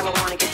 how I wanna get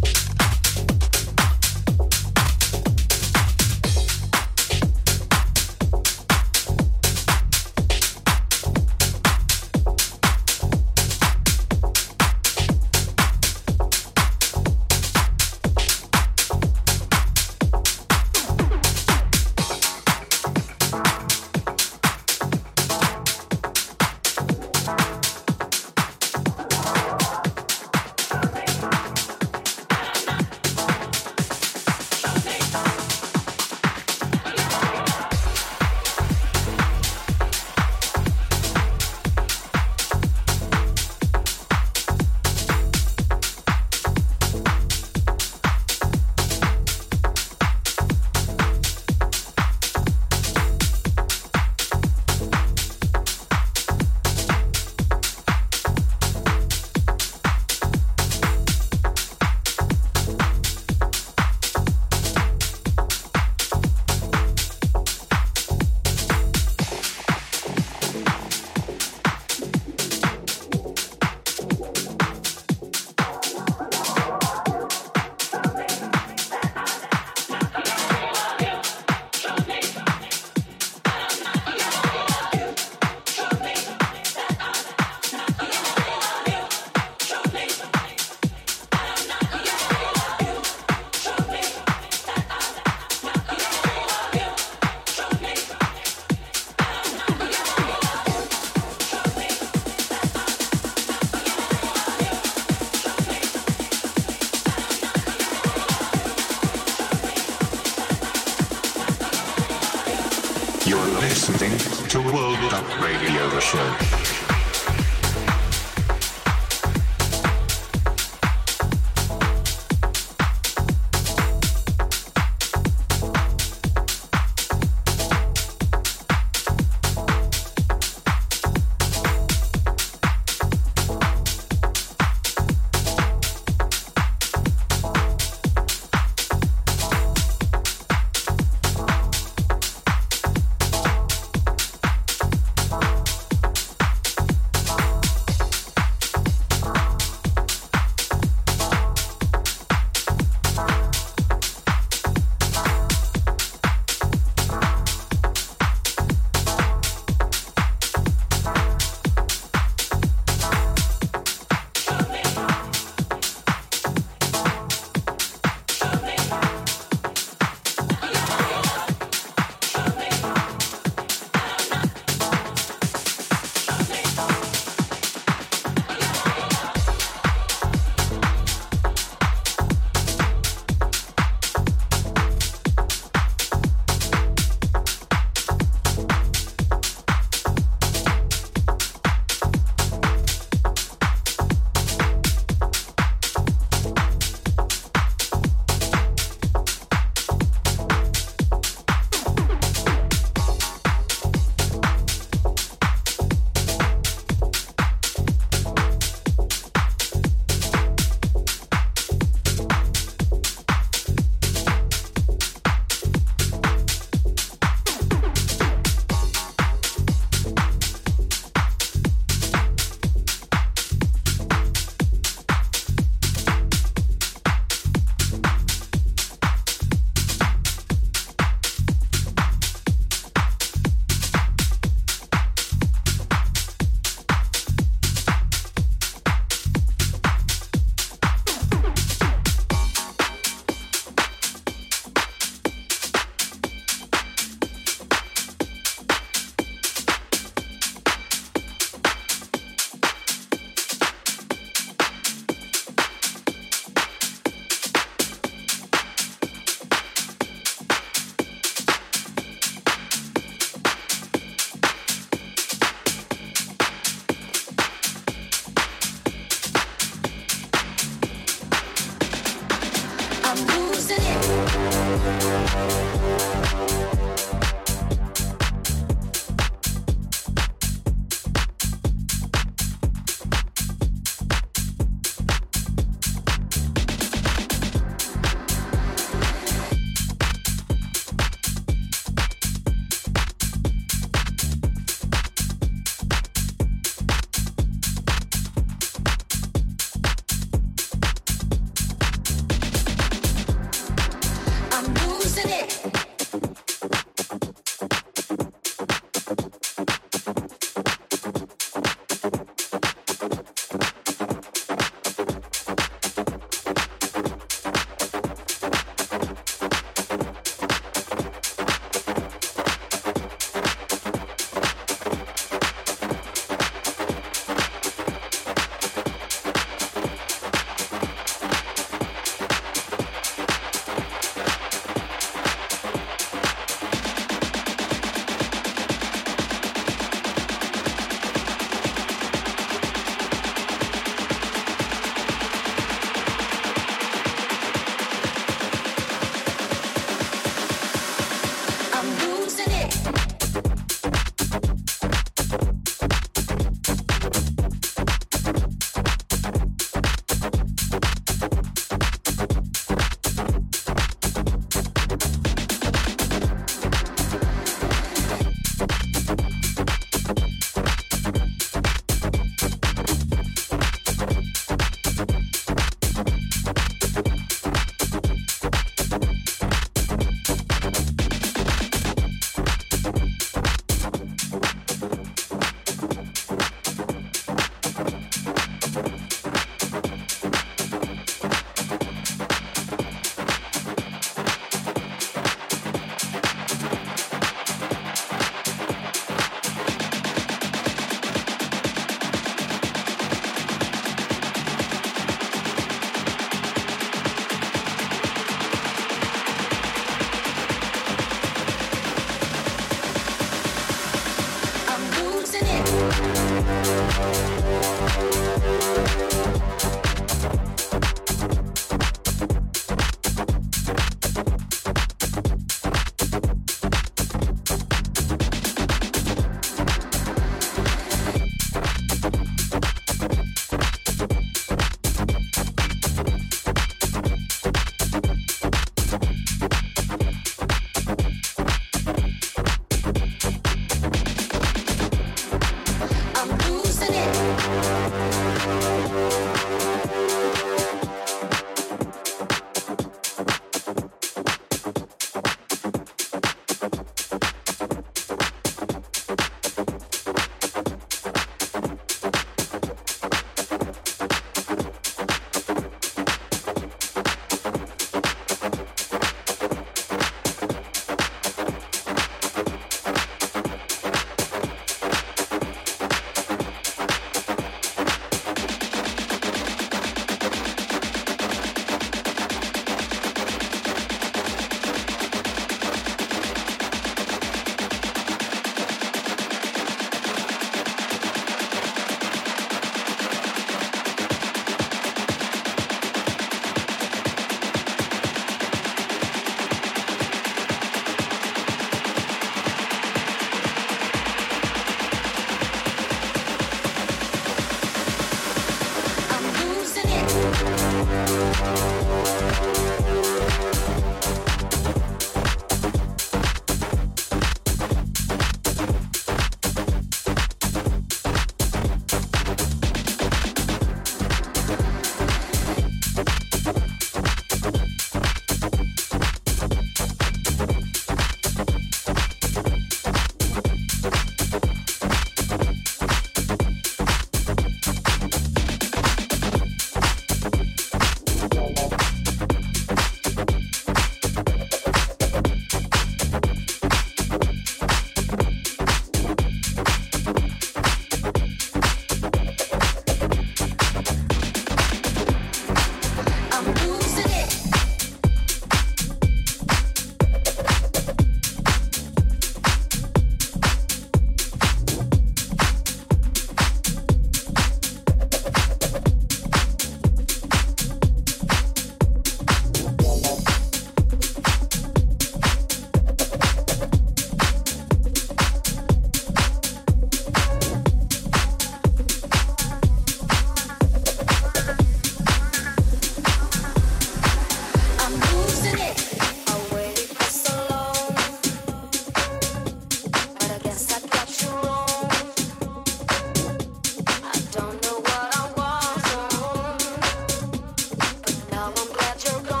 Now I'm glad you're gone.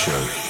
show.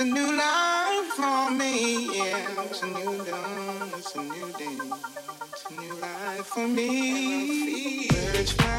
It's a new life for me, yeah. It's a new dawn, it's a new day. It's a new life for me. Birds.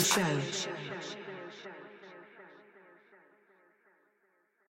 Show.